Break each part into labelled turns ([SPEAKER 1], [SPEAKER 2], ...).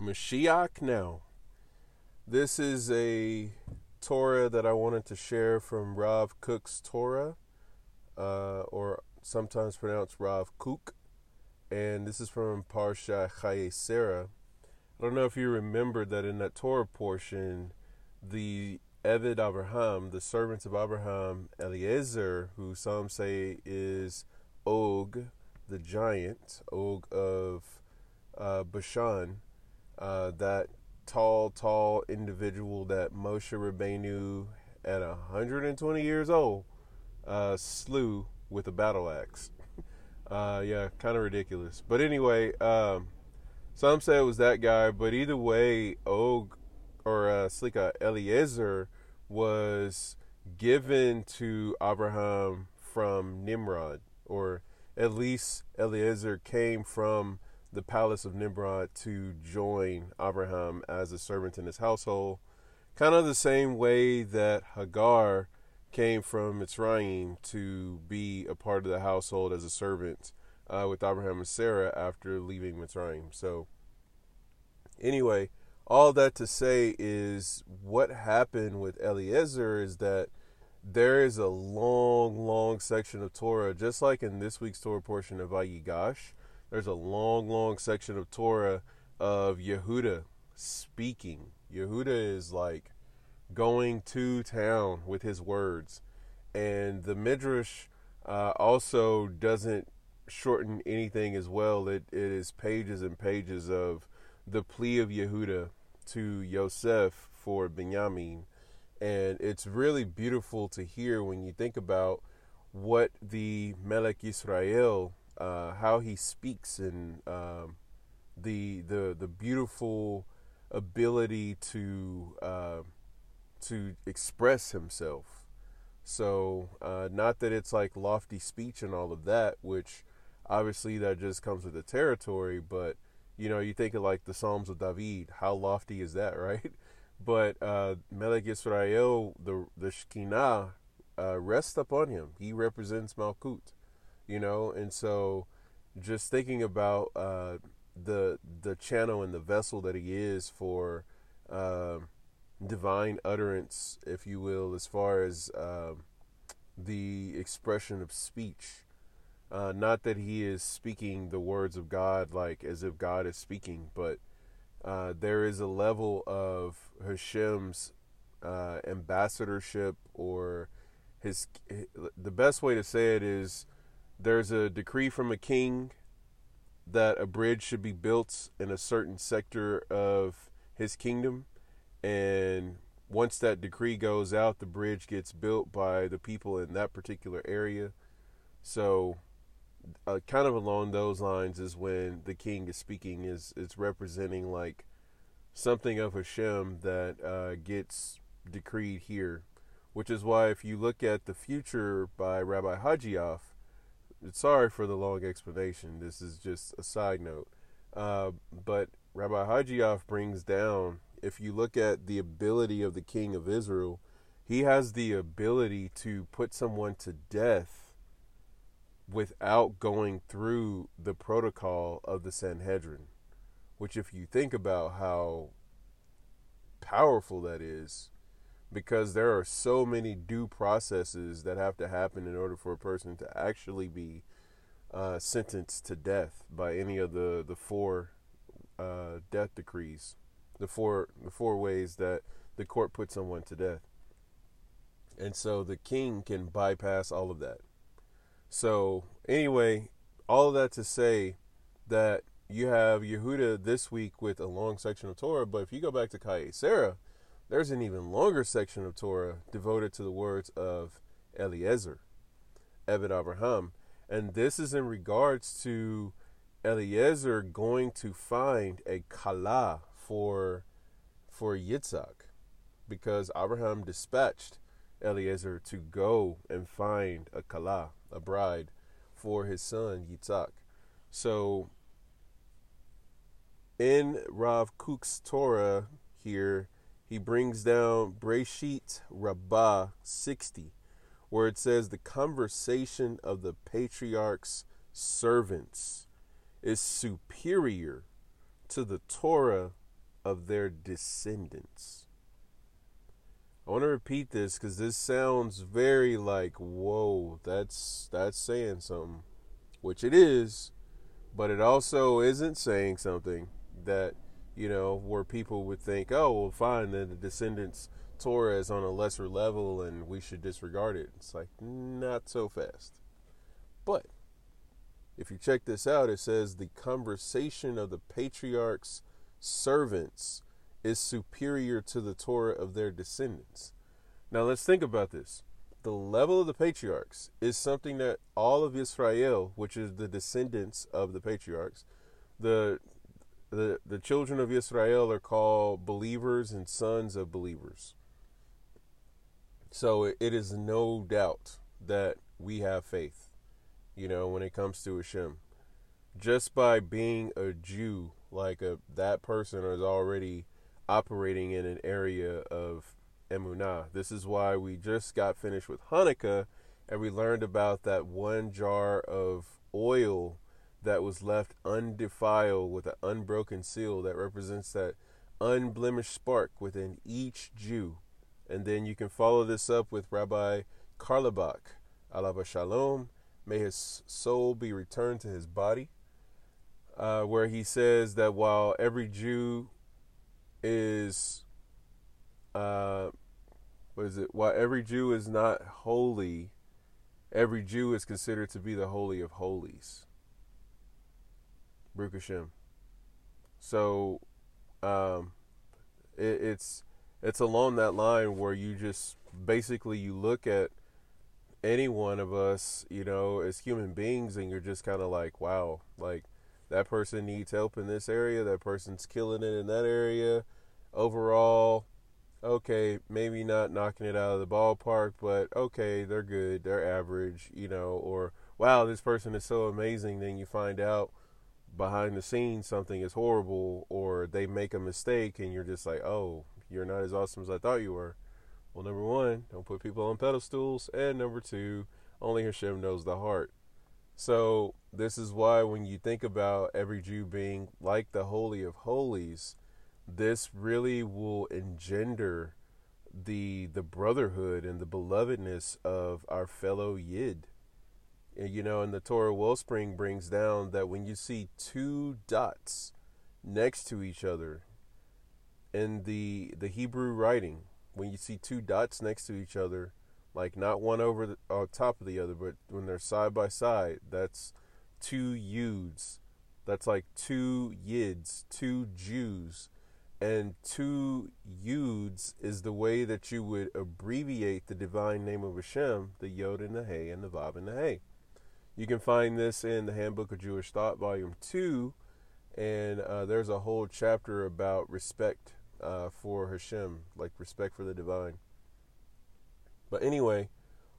[SPEAKER 1] Mashiach now. This is a Torah that I wanted to share from Rav Cook's Torah, uh, or sometimes pronounced Rav Kook. And this is from Parsha Chaye Sarah. I don't know if you remember that in that Torah portion, the Eved Abraham, the servants of Abraham, Eliezer, who some say is Og, the giant, Og of uh, Bashan, uh, that tall, tall individual that Moshe Rabbeinu, at 120 years old, uh, slew with a battle axe. Uh, yeah, kind of ridiculous. But anyway, um, some say it was that guy, but either way, Og or uh, Slika Eliezer was given to Abraham from Nimrod, or at least Eliezer came from the palace of Nimrod to join Abraham as a servant in his household. Kind of the same way that Hagar came from Mitzrayim to be a part of the household as a servant uh, with Abraham and Sarah after leaving Mitzrayim. So, anyway, all that to say is what happened with Eliezer is that there is a long, long section of Torah, just like in this week's Torah portion of Vayigash there's a long, long section of Torah of Yehuda speaking. Yehuda is like going to town with his words. And the Midrash uh, also doesn't shorten anything as well. It, it is pages and pages of the plea of Yehuda to Yosef for Benjamin. And it's really beautiful to hear when you think about what the Melech Israel uh, how he speaks and um, the the the beautiful ability to uh, to express himself. So uh, not that it's like lofty speech and all of that, which obviously that just comes with the territory. But you know, you think of like the Psalms of David. How lofty is that, right? But uh, Melech Israel, the the Shekinah, uh, rests upon him. He represents Malkut you know? And so just thinking about uh, the the channel and the vessel that he is for uh, divine utterance if you will as far as uh, the expression of speech uh, not that he is speaking the words of God like as if God is speaking but uh, there is a level of Hashem's uh, ambassadorship or his the best way to say it is there's a decree from a king that a bridge should be built in a certain sector of his kingdom. And once that decree goes out, the bridge gets built by the people in that particular area. So, uh, kind of along those lines is when the king is speaking, is it's representing like something of Hashem that uh, gets decreed here. Which is why, if you look at the future by Rabbi Hajioff, sorry for the long explanation. This is just a side note. Uh, but Rabbi Hajioff brings down, if you look at the ability of the king of Israel, he has the ability to put someone to death without going through the protocol of the Sanhedrin. Which, if you think about how powerful that is, because there are so many due processes that have to happen in order for a person to actually be uh, sentenced to death by any of the the four uh, death decrees, the four the four ways that the court puts someone to death, and so the king can bypass all of that. So anyway, all of that to say that you have Yehuda this week with a long section of Torah, but if you go back to Chayei Sarah there's an even longer section of Torah devoted to the words of Eliezer, Eved Abraham. And this is in regards to Eliezer going to find a kala for for Yitzhak, because Abraham dispatched Eliezer to go and find a kala, a bride, for his son Yitzhak. So in Rav Kook's Torah here, he brings down Breshit Rabbah 60, where it says the conversation of the patriarch's servants is superior to the Torah of their descendants. I want to repeat this because this sounds very like, whoa, that's that's saying something, which it is, but it also isn't saying something that you know where people would think, oh, well, fine, then the descendants Torah is on a lesser level and we should disregard it. It's like not so fast, but if you check this out, it says the conversation of the patriarchs' servants is superior to the Torah of their descendants. Now let's think about this. The level of the patriarchs is something that all of Israel, which is the descendants of the patriarchs, the the the children of Israel are called believers and sons of believers. So it is no doubt that we have faith you know, when it comes to Hashem. Just by being a Jew, like a that person is already operating in an area of emunah. This is why we just got finished with Hanukkah and we learned about that one jar of oil that was left undefiled with an unbroken seal that represents that unblemished spark within each Jew. And then you can follow this up with Rabbi Carlebach, Alav HaShalom, May his soul be returned to his body. Uh, where he says that while every Jew is, uh, what is it? While every Jew is not holy, every Jew is considered to be the holy of holies. Baruch Hashem. So, um, it, it's it's along that line where you just basically you look at any one of us, you know, as human beings, and you're just kind of like, wow, like that person needs help in this area, that person's killing it in that area. Overall, okay, maybe not knocking it out of the ballpark, but okay, they're good, they're average, you know, or wow, this person is so amazing. Then you find out behind the scenes something is horrible, or they make a mistake, and you're just like, oh, you're not as awesome as I thought you were. Well, number one, don't put people on pedestals. And number two, only Hashem knows the heart. So, this is why when you think about every Jew being like the Holy of Holies, this really will engender the the brotherhood and the belovedness of our fellow Yid. You know, and the Torah Wellspring brings down that when you see two dots next to each other in the the Hebrew writing, when you see two dots next to each other, like not one over the on top of the other, but when they're side by side, that's two yuds. That's like two yids, two Jews. And two yuds is the way that you would abbreviate the divine name of Hashem, the yod and the hey and the vav and the hey. You can find this in the Handbook of Jewish Thought, Volume 2, and uh, there's a whole chapter about respect uh, for Hashem, like respect for the divine. But anyway,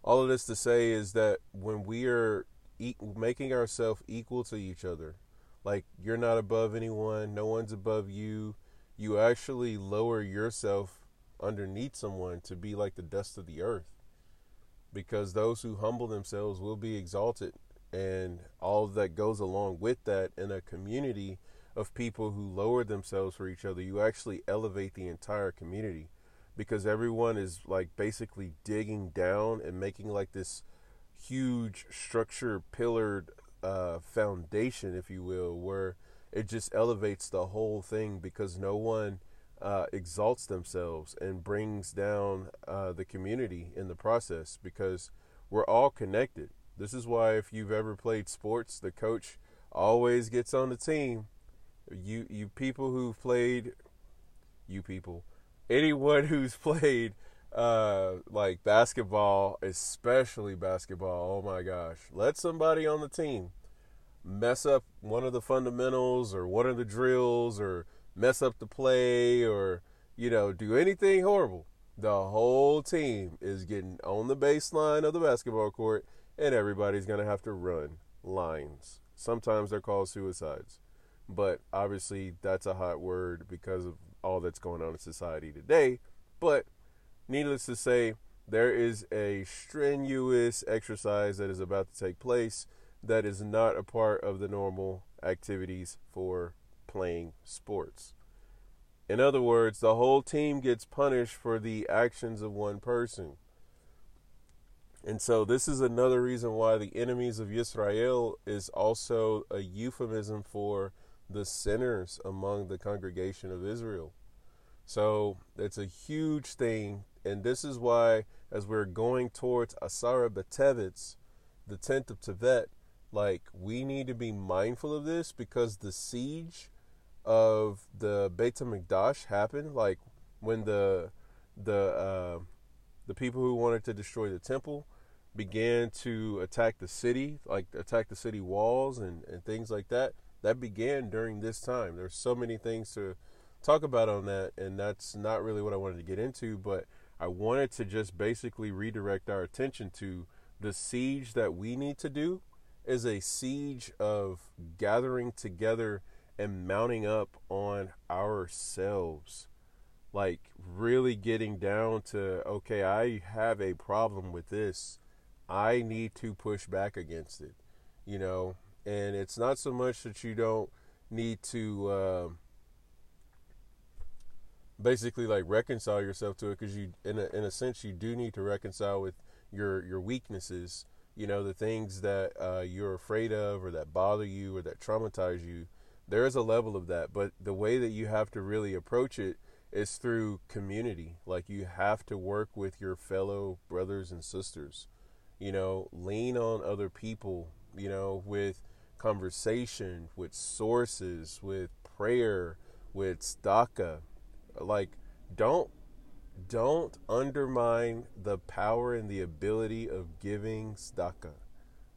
[SPEAKER 1] all of this to say is that when we are e- making ourselves equal to each other, like you're not above anyone, no one's above you, you actually lower yourself underneath someone to be like the dust of the earth. Because those who humble themselves will be exalted, and all that goes along with that in a community of people who lower themselves for each other, you actually elevate the entire community because everyone is like basically digging down and making like this huge structure pillared uh, foundation, if you will, where it just elevates the whole thing because no one uh, exalts themselves and brings down uh, the community in the process because we're all connected. This is why, if you've ever played sports, the coach always gets on the team. You you people who've played you people anyone who's played uh like basketball especially basketball oh my gosh let somebody on the team mess up one of the fundamentals or one of the drills or mess up the play or you know do anything horrible. The whole team is getting on the baseline of the basketball court and everybody's going to have to run lines sometimes they're called suicides but obviously, that's a hot word because of all that's going on in society today. But needless to say, there is a strenuous exercise that is about to take place that is not a part of the normal activities for playing sports. In other words, the whole team gets punished for the actions of one person. And so this is another reason why the enemies of Israel is also a euphemism for the sinners among the congregation of Israel. So it's a huge thing. And this is why, as we're going towards Asara B'Tevet, the 10th of Tevet, like we need to be mindful of this because the siege of the Beit HaMikdash happened, like when the the uh, the people who wanted to destroy the temple began to attack the city, like attack the city walls and, and things like that. That began during this time. There's so many things to talk about on that, and that's not really what I wanted to get into, but I wanted to just basically redirect our attention to the siege that we need to do is a siege of gathering together and mounting up on ourselves. Like really getting down to, okay, I have a problem with this. I need to push back against it, you know. And it's not so much that you don't need to uh, basically like reconcile yourself to it, because you, in a in a sense, you do need to reconcile with your your weaknesses. You know, the things that uh, you're afraid of, or that bother you, or that traumatize you. There is a level of that, but the way that you have to really approach it is through community. Like you have to work with your fellow brothers and sisters you know, lean on other people, you know, with conversation, with sources, with prayer, with tzedakah. Like, don't don't undermine the power and the ability of giving tzedakah,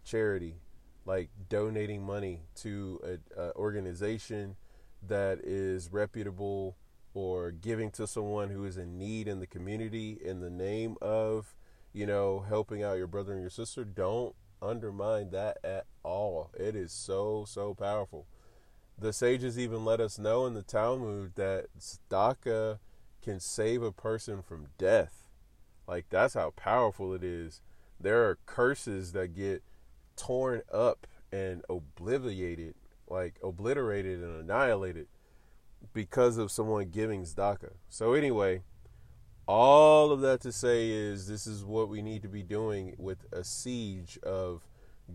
[SPEAKER 1] charity, like donating money to an organization that is reputable or giving to someone who is in need in the community in the name of you know, helping out your brother and your sister, don't undermine that at all. It is so, so powerful. The sages even let us know in the Talmud that tzedakah can save a person from death. Like, that's how powerful it is. There are curses that get torn up and obliterated, like obliterated and annihilated because of someone giving tzedakah. So, anyway, all of that to say is this is what we need to be doing with a siege of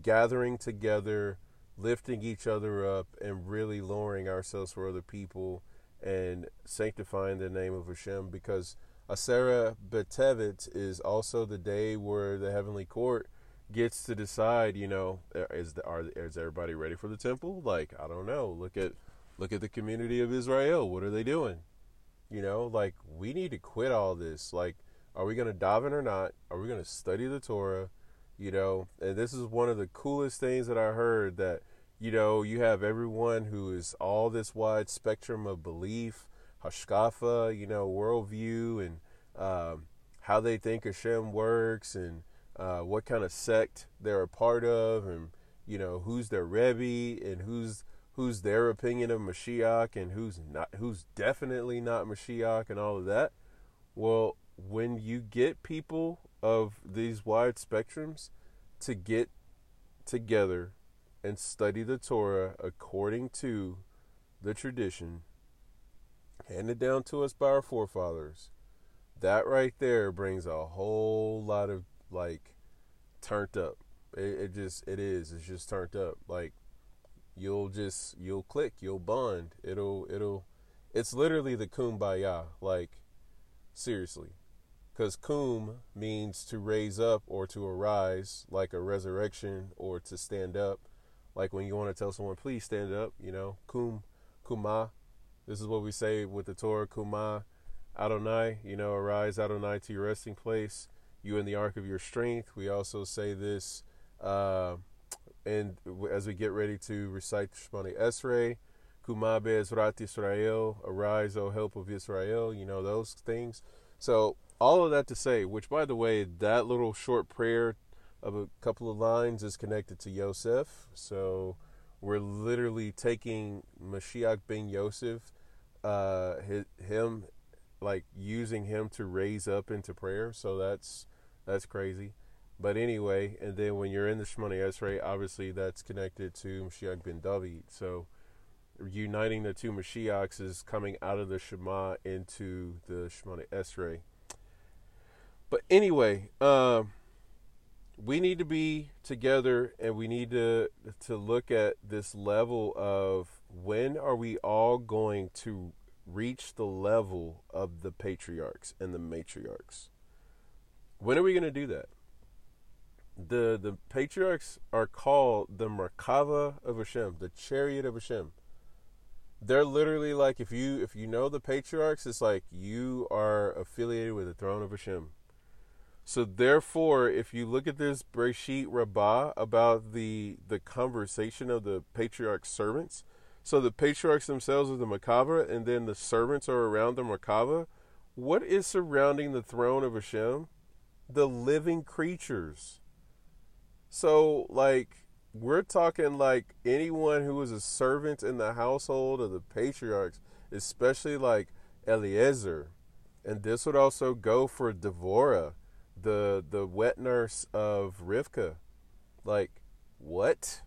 [SPEAKER 1] gathering together, lifting each other up, and really lowering ourselves for other people and sanctifying the name of Hashem because Asara B'Tevet is also the day where the heavenly court gets to decide, you know, is the, are is everybody ready for the temple? Like, I don't know. Look at look at the community of Israel. What are they doing? You know, like we need to quit all this. Like, are we going to daven or not? Are we going to study the Torah? You know, and this is one of the coolest things that I heard that, you know, you have everyone who is all this wide spectrum of belief, hashkafa, you know, worldview, and um, how they think Hashem works, and uh, what kind of sect they're a part of, and you know who's their rebbe, and who's who's their opinion of Mashiach and who's not who's definitely not Mashiach and all of that. Well, when you get people of these wide spectrums to get together and study the Torah according to the tradition handed down to us by our forefathers, that right there brings a whole lot of like turned up. It, it just it is. It's just turned up. Like you'll just you'll click, you'll bond. It'll it'll it's literally the kumbaya, like seriously. Cuz kum means to raise up or to arise, like a resurrection or to stand up. Like when you want to tell someone, please stand up, you know, kum, kuma. This is what we say with the Torah, kuma, Adonai, you know, arise Adonai to your resting place, you in the ark of your strength. We also say this uh, and as we get ready to recite Shemone Esrei, Kumabe Ezrat Israel, Arise, O Help of Israel, you know, those things. So, all of that to say, which by the way, that little short prayer of a couple of lines is connected to Yosef. So, we're literally taking Mashiach ben Yosef, uh, him, like using him to raise up into prayer. So, that's that's crazy. But anyway, and then when you're in the Shemone Esrei, obviously that's connected to Mashiach ben David. So uniting the two Mashiachs is coming out of the Shema into the Shemona Esrei. But anyway, um, we need to be together and we need to to look at this level of when are we all going to reach the level of the patriarchs and the matriarchs. When are we going to do that? The the patriarchs are called the Merkava of Hashem, the chariot of Hashem. They're literally like if you if you know the patriarchs, it's like you are affiliated with the throne of Hashem. So therefore, if you look at this Breshit Rabbah about the the conversation of the patriarch servants, so the patriarchs themselves are the Merkava, and then the servants are around the Merkava. What is surrounding the throne of Hashem? The living creatures. So, like, we're talking like anyone who was a servant in the household of the patriarchs, especially like Eliezer. And this would also go for Devorah, the the wet nurse of Rivka. Like, what?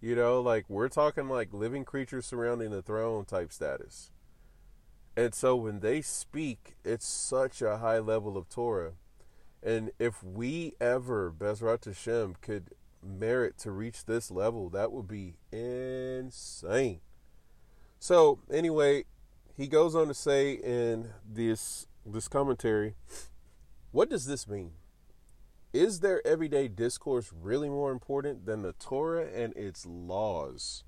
[SPEAKER 1] You know, like we're talking like living creatures surrounding the throne type status. And so when they speak, it's such a high level of Torah. And if we ever, Bezrat Hashem, could merit to reach this level, that would be insane. So anyway, he goes on to say in this this commentary, what does this mean? Is their everyday discourse really more important than the Torah and its laws?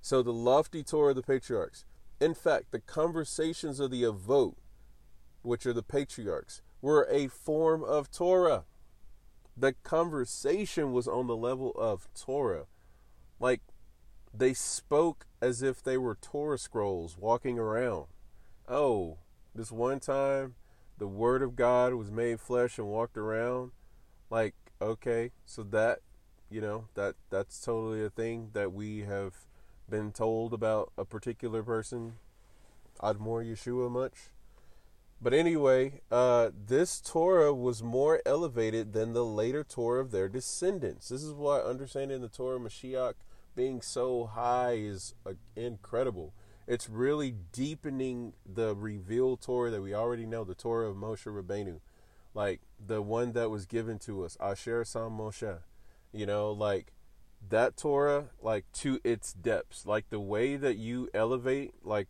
[SPEAKER 1] So, the lofty Torah of the patriarchs. In fact, the conversations of the Avot, which are the patriarchs, were a form of Torah. The conversation was on the level of Torah. Like, they spoke as if they were Torah scrolls walking around. Oh, this one time the word of God was made flesh and walked around, like okay, so that you know that that's totally a thing that we have been told about a particular person, Admor Yeshua much. But anyway, uh, this Torah was more elevated than the later Torah of their descendants. This is why understanding the Torah Mashiach being so high is uh, incredible it's really deepening the revealed Torah that we already know, the Torah of Moshe Rabbeinu, like the one that was given to us, Asher Sam Moshe. You know, like that Torah, like to its depths, like the way that you elevate, like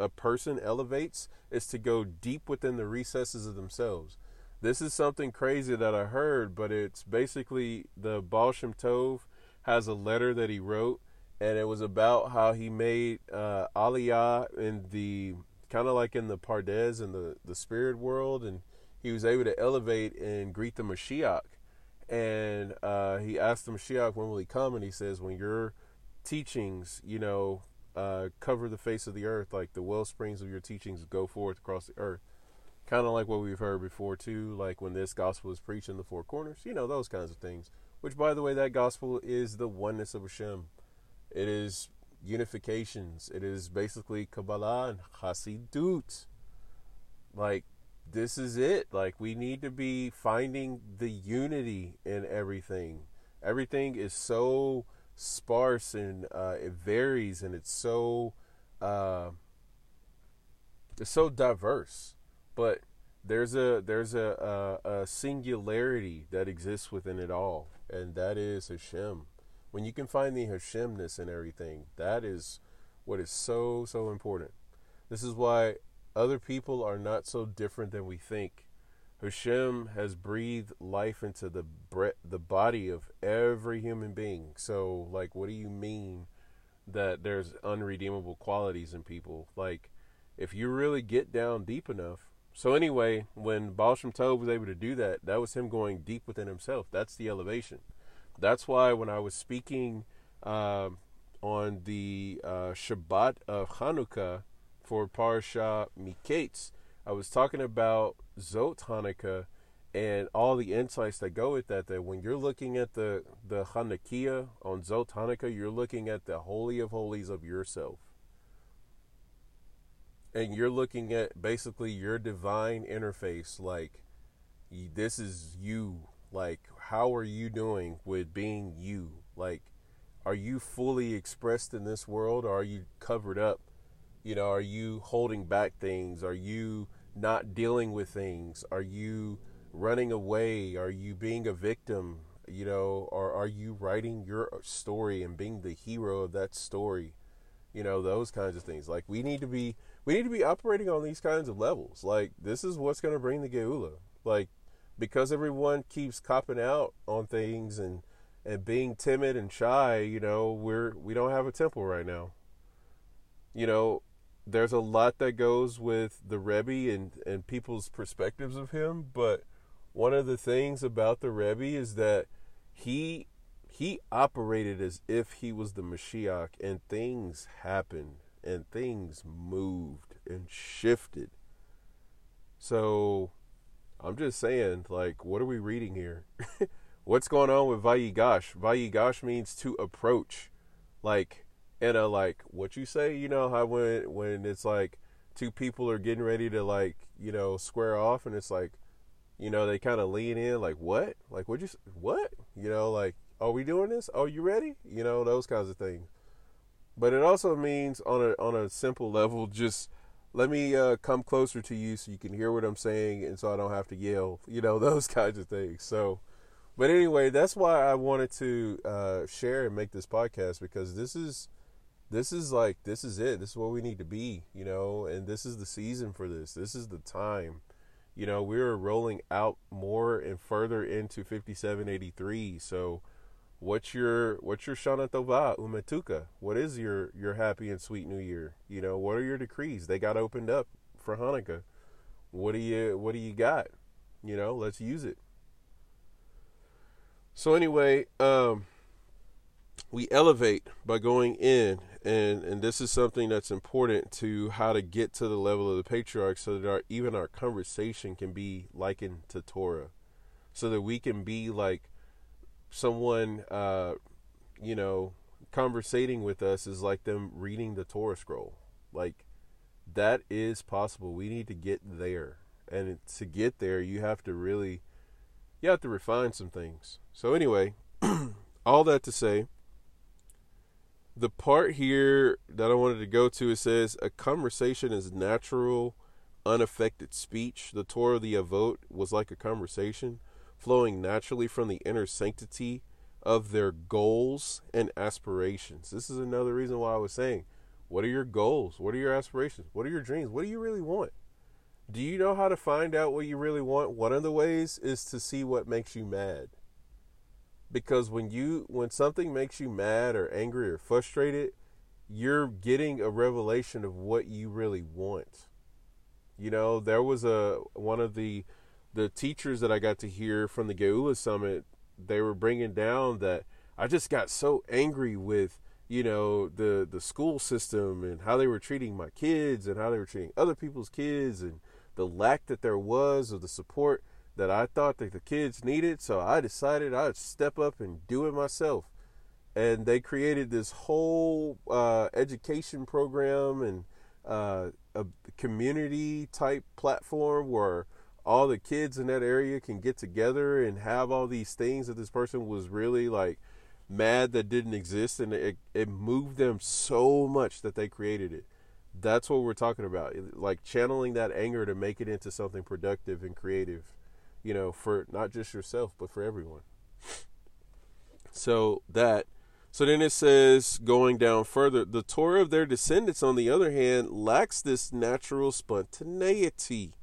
[SPEAKER 1] a person elevates, is to go deep within the recesses of themselves. This is something crazy that I heard, but it's basically the Baal Shem Tov has a letter that he wrote and it was about how he made uh, Aliyah in the kind of like in the Pardes and the the spirit world, and he was able to elevate and greet the Mashiach. And uh, he asked the Mashiach, "When will he come?" And he says, "When your teachings, you know, uh, cover the face of the earth, like the well springs of your teachings go forth across the earth." Kind of like what we've heard before too, like when this gospel is preached in the four corners, you know, those kinds of things. Which, by the way, that gospel is the oneness of Hashem it is unifications. It is basically Kabbalah and Hasidut. Like, this is it. Like, we need to be finding the unity in everything. Everything is so sparse and uh, it varies and it's so uh, it's so diverse. But there's a there's a, a, a singularity that exists within it all, and that is Hashem when you can find the Hashemness in everything, that is what is so, so important. This is why other people are not so different than we think. Hashem has breathed life into the bre- the body of every human being. So, like, what do you mean that there's unredeemable qualities in people? Like, if you really get down deep enough. So anyway, when Baal Tov was able to do that, that was him going deep within himself. That's the elevation. That's why when I was speaking uh, on the uh, Shabbat of Hanukkah for Parsha Miketz, I was talking about Zot and all the insights that go with that. That when you're looking at the the Hanukkah on Zot you're looking at the holy of holies of yourself, and you're looking at basically your divine interface. Like this is you like how are you doing with being you like are you fully expressed in this world or are you covered up? You know, are you holding back things? Are you not dealing with things? Are you running away? Are you being a victim? You know, or are you writing your story and being the hero of that story? You know, those kinds of things. Like we need to be we need to be operating on these kinds of levels. Like this is what's going to bring the geula. Like because everyone keeps copping out on things and and being timid and shy, you know, we're we don't have a temple right now. You know, there's a lot that goes with the Rebbe and and people's perspectives of him, but one of the things about the Rebbe is that he he operated as if he was the Mashiach and things happened and things moved and shifted. So I'm just saying, like, what are we reading here? What's going on with Vayigash? Vayigash means to approach, like in a like what you say. You know how when when it's like two people are getting ready to like you know square off, and it's like you know they kind of lean in, like what? Like what you what? You know like are we doing this? Are you ready? You know those kinds of things. But it also means on a on a simple level, just let me uh, come closer to you so you can hear what I'm saying and so I don't have to yell, you know, those kinds of things. So, but anyway, that's why I wanted to uh, share and make this podcast because this is, this is like, this is it. This is what we need to be, you know, and this is the season for this. This is the time. You know, we're rolling out more and further into 5783. So, what's your what's your Shana Tova Umetuka? What is your your happy and sweet New Year? You know, what are your decrees? They got opened up for Hanukkah. What do you what do you got? You know, let's use it. So anyway, um, we elevate by going in, and and this is something that's important to how to get to the level of the patriarch, so that our, even our conversation can be likened to Torah, so that we can be like someone, uh, you know, conversating with us is like them reading the Torah scroll. Like that is possible. We need to get there. And to get there, you have to really you have to refine some things. So anyway, all that to say, the part here that I wanted to go to it says a conversation is natural, unaffected speech. The Torah of the Avot was like a conversation flowing naturally from the inner sanctity of their goals and aspirations. This is another reason why I was saying, what are your goals? What are your aspirations? What are your dreams? What do you really want? Do you know how to find out what you really want? One of the ways is to see what makes you mad. Because when you when something makes you mad or angry or frustrated, you're getting a revelation of what you really want. You know, there was a one of the the teachers that I got to hear from the Geula Summit, they were bringing down that I just got so angry with you know the the school system and how they were treating my kids and how they were treating other people's kids and the lack that there was of the support that I thought that the kids needed. So I decided I'd step up and do it myself. And they created this whole uh, education program and uh, a community type platform where all the kids in that area can get together and have all these things that this person was really like mad that didn't exist and it, it moved them so much that they created it that's what we're talking about like channeling that anger to make it into something productive and creative you know for not just yourself but for everyone so that so then it says going down further the torah of their descendants on the other hand lacks this natural spontaneity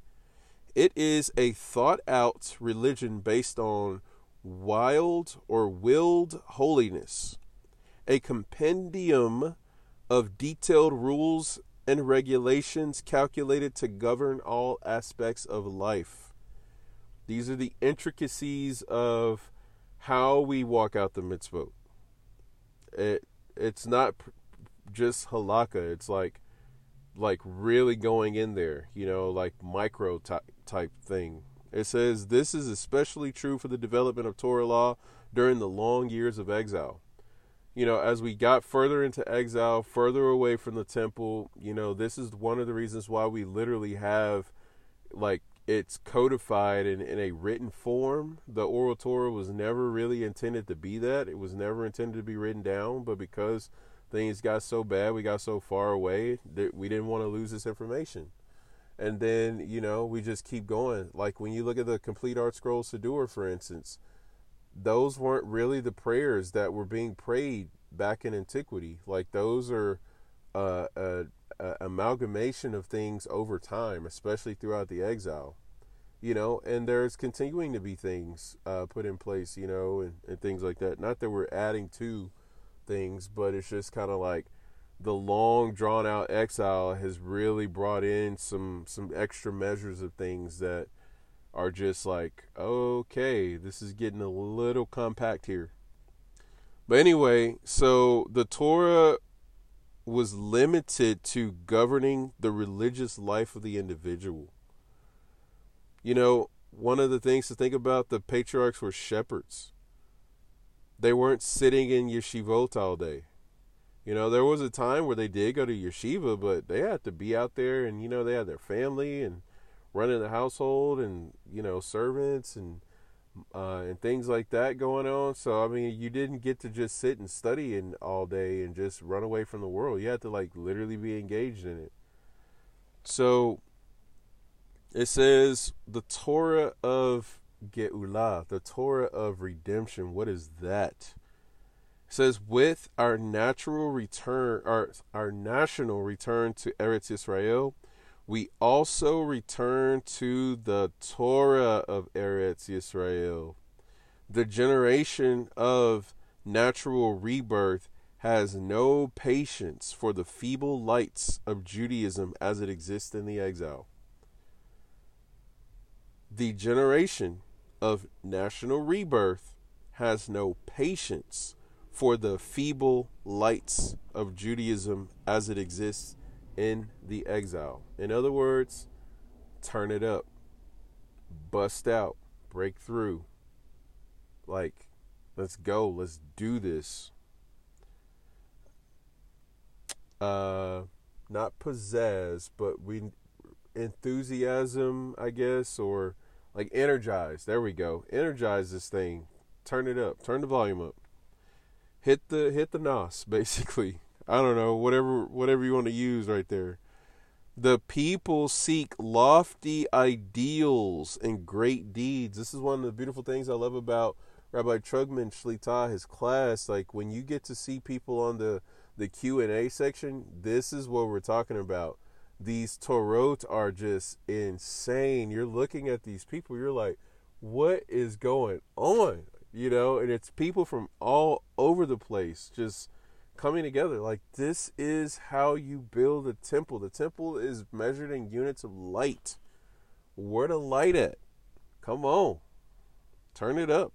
[SPEAKER 1] it is a thought out religion based on wild or willed holiness, a compendium of detailed rules and regulations calculated to govern all aspects of life. These are the intricacies of how we walk out the mitzvot. It it's not just halakha. It's like like really going in there, you know, like micro type, type thing. It says this is especially true for the development of Torah law during the long years of exile. You know, as we got further into exile, further away from the temple, you know, this is one of the reasons why we literally have like it's codified in, in a written form. The oral Torah was never really intended to be that. It was never intended to be written down, but because things got so bad, we got so far away that we didn't want to lose this information. And then, you know, we just keep going. Like when you look at the complete ArtScroll Siddur, for instance, those weren't really the prayers that were being prayed back in antiquity. Like those are uh, a, amalgamation of things over time, especially throughout the exile. You know, and there's continuing to be things uh, put in place, you know, and, and things like that. Not that we're adding to things, but it's just kind of like the long drawn out exile has really brought in some some extra measures of things that are just like okay this is getting a little compact here but anyway so the torah was limited to governing the religious life of the individual. You know one of the things to think about the patriarchs were shepherds. They weren't sitting in yeshivot all day. You know, there was a time where they did go to yeshiva, but they had to be out there and, you know, they had their family and running the household and, you know, servants and, uh, and things like that going on. So, I mean, you didn't get to just sit and study in all day and just run away from the world. You had to, like, literally be engaged in it. So, it says the Torah of Geulah, the Torah of redemption. What is that? says with our natural return our our national return to Eretz Israel, we also return to the Torah of Eretz Yisrael. The generation of natural rebirth has no patience for the feeble lights of Judaism as it exists in the exile. The generation of national rebirth has no patience for the feeble lights of Judaism as it exists in the exile. In other words, turn it up, bust out, break through. Like, let's go, let's do this. Uh, not possess, but we enthusiasm, I guess, or like energize. There we go. Energize this thing. Turn it up. Turn the volume up hit the hit the nos basically. I don't know whatever whatever you want to use right there. The people seek lofty ideals and great deeds. This is one of the beautiful things I love about Rabbi Trugman Shlita, his class. Like when you get to see people on the the Q and A section, this is what we're talking about. These Torot are just insane. You're looking at these people, you're like, what is going on? you know, and it's people from all over the place just coming together. Like, this is how you build a temple. The temple is measured in units of light. Where to light at? Come on, turn it up.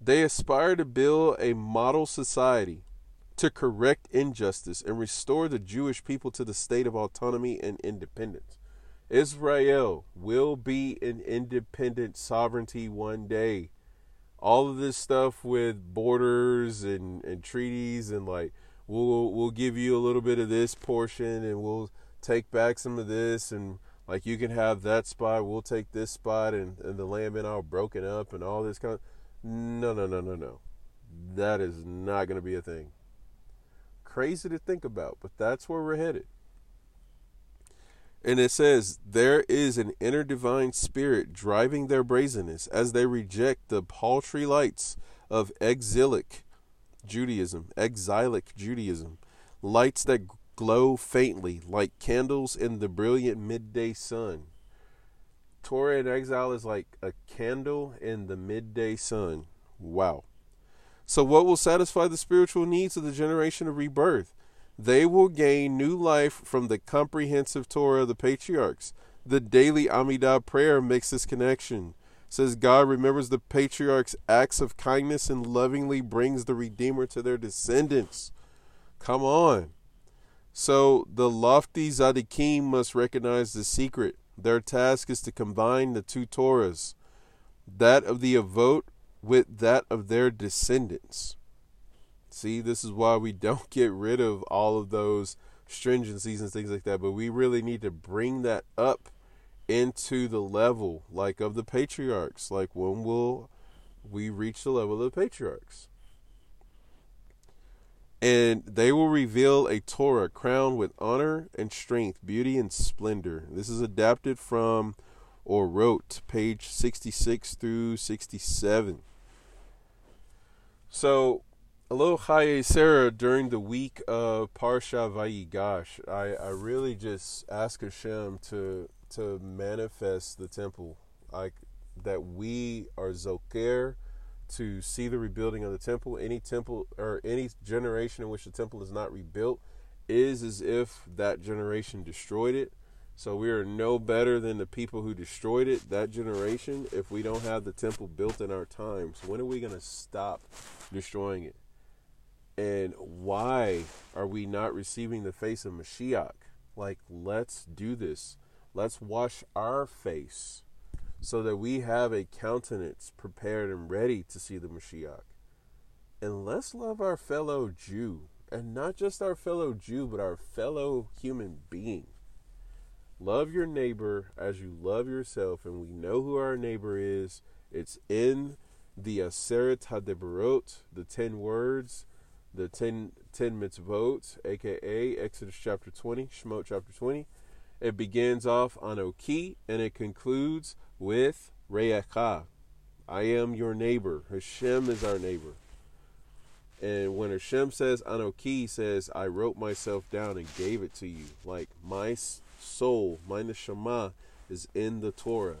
[SPEAKER 1] They aspire to build a model society to correct injustice and restore the Jewish people to the state of autonomy and independence. Israel will be an independent sovereignty one day. All of this stuff with borders and, and treaties and like we'll we'll give you a little bit of this portion and we'll take back some of this and like you can have that spot, we'll take this spot and, and the land been all broken up and all this kind of no no no no no. That is not gonna be a thing. Crazy to think about, but that's where we're headed. And it says, There is an inner divine spirit driving their brazenness as they reject the paltry lights of exilic Judaism, exilic Judaism, lights that glow faintly like candles in the brilliant midday sun. Torah in exile is like a candle in the midday sun. Wow. So, what will satisfy the spiritual needs of the generation of rebirth? They will gain new life from the comprehensive Torah of the patriarchs. The daily Amidah prayer makes this connection. It says God remembers the patriarchs' acts of kindness and lovingly brings the Redeemer to their descendants. Come on. So the lofty Zadikim must recognize the secret. Their task is to combine the two Torahs, that of the Avot with that of their descendants. See, this is why we don't get rid of all of those stringencies and things like that, but we really need to bring that up into the level like of the patriarchs. Like when will we reach the level of the patriarchs? And they will reveal a Torah crowned with honor and strength, beauty and splendor. This is adapted from Orot page 66 through 67. So, little Chaye Sarah during the week of Parsha Vayigash. I, I really just ask Hashem to to manifest the temple, like that we are Zocheh to see the rebuilding of the temple. Any temple or any generation in which the temple is not rebuilt is as if that generation destroyed it. So we are no better than the people who destroyed it, that generation, if we don't have the temple built in our times. When are we going to stop destroying it? And why are we not receiving the face of Mashiach? Like, let's do this. Let's wash our face so that we have a countenance prepared and ready to see the Mashiach. And let's love our fellow Jew, and not just our fellow Jew, but our fellow human being. Love your neighbor as you love yourself, and we know who our neighbor is. It's in the Aseret HaDebarot, the ten words, the ten, ten mitzvot, aka Exodus chapter 20, Shemot chapter 20. It begins off on Oki and it concludes with Re'echa. I am your neighbor. Hashem is our neighbor. And when Hashem says Anoki, says, I wrote myself down and gave it to you. Like my soul, my neshama, is in the Torah.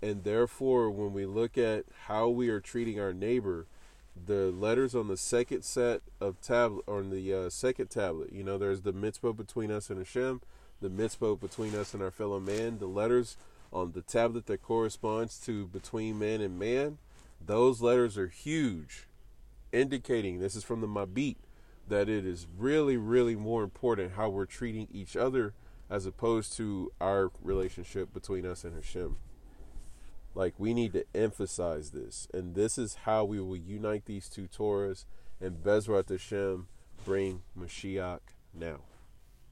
[SPEAKER 1] And therefore, when we look at how we are treating our neighbor, the letters on the second set of tablet, on the uh, second tablet, you know, there's the mitzvah between us and Hashem, the mitzvah between us and our fellow man, the letters on the tablet that corresponds to between man and man, those letters are huge, indicating this is from the Mabit that it is really, really more important how we're treating each other as opposed to our relationship between us and Hashem. Like we need to emphasize this, and this is how we will unite these two Torahs and Bezrat Hashem bring Mashiach now.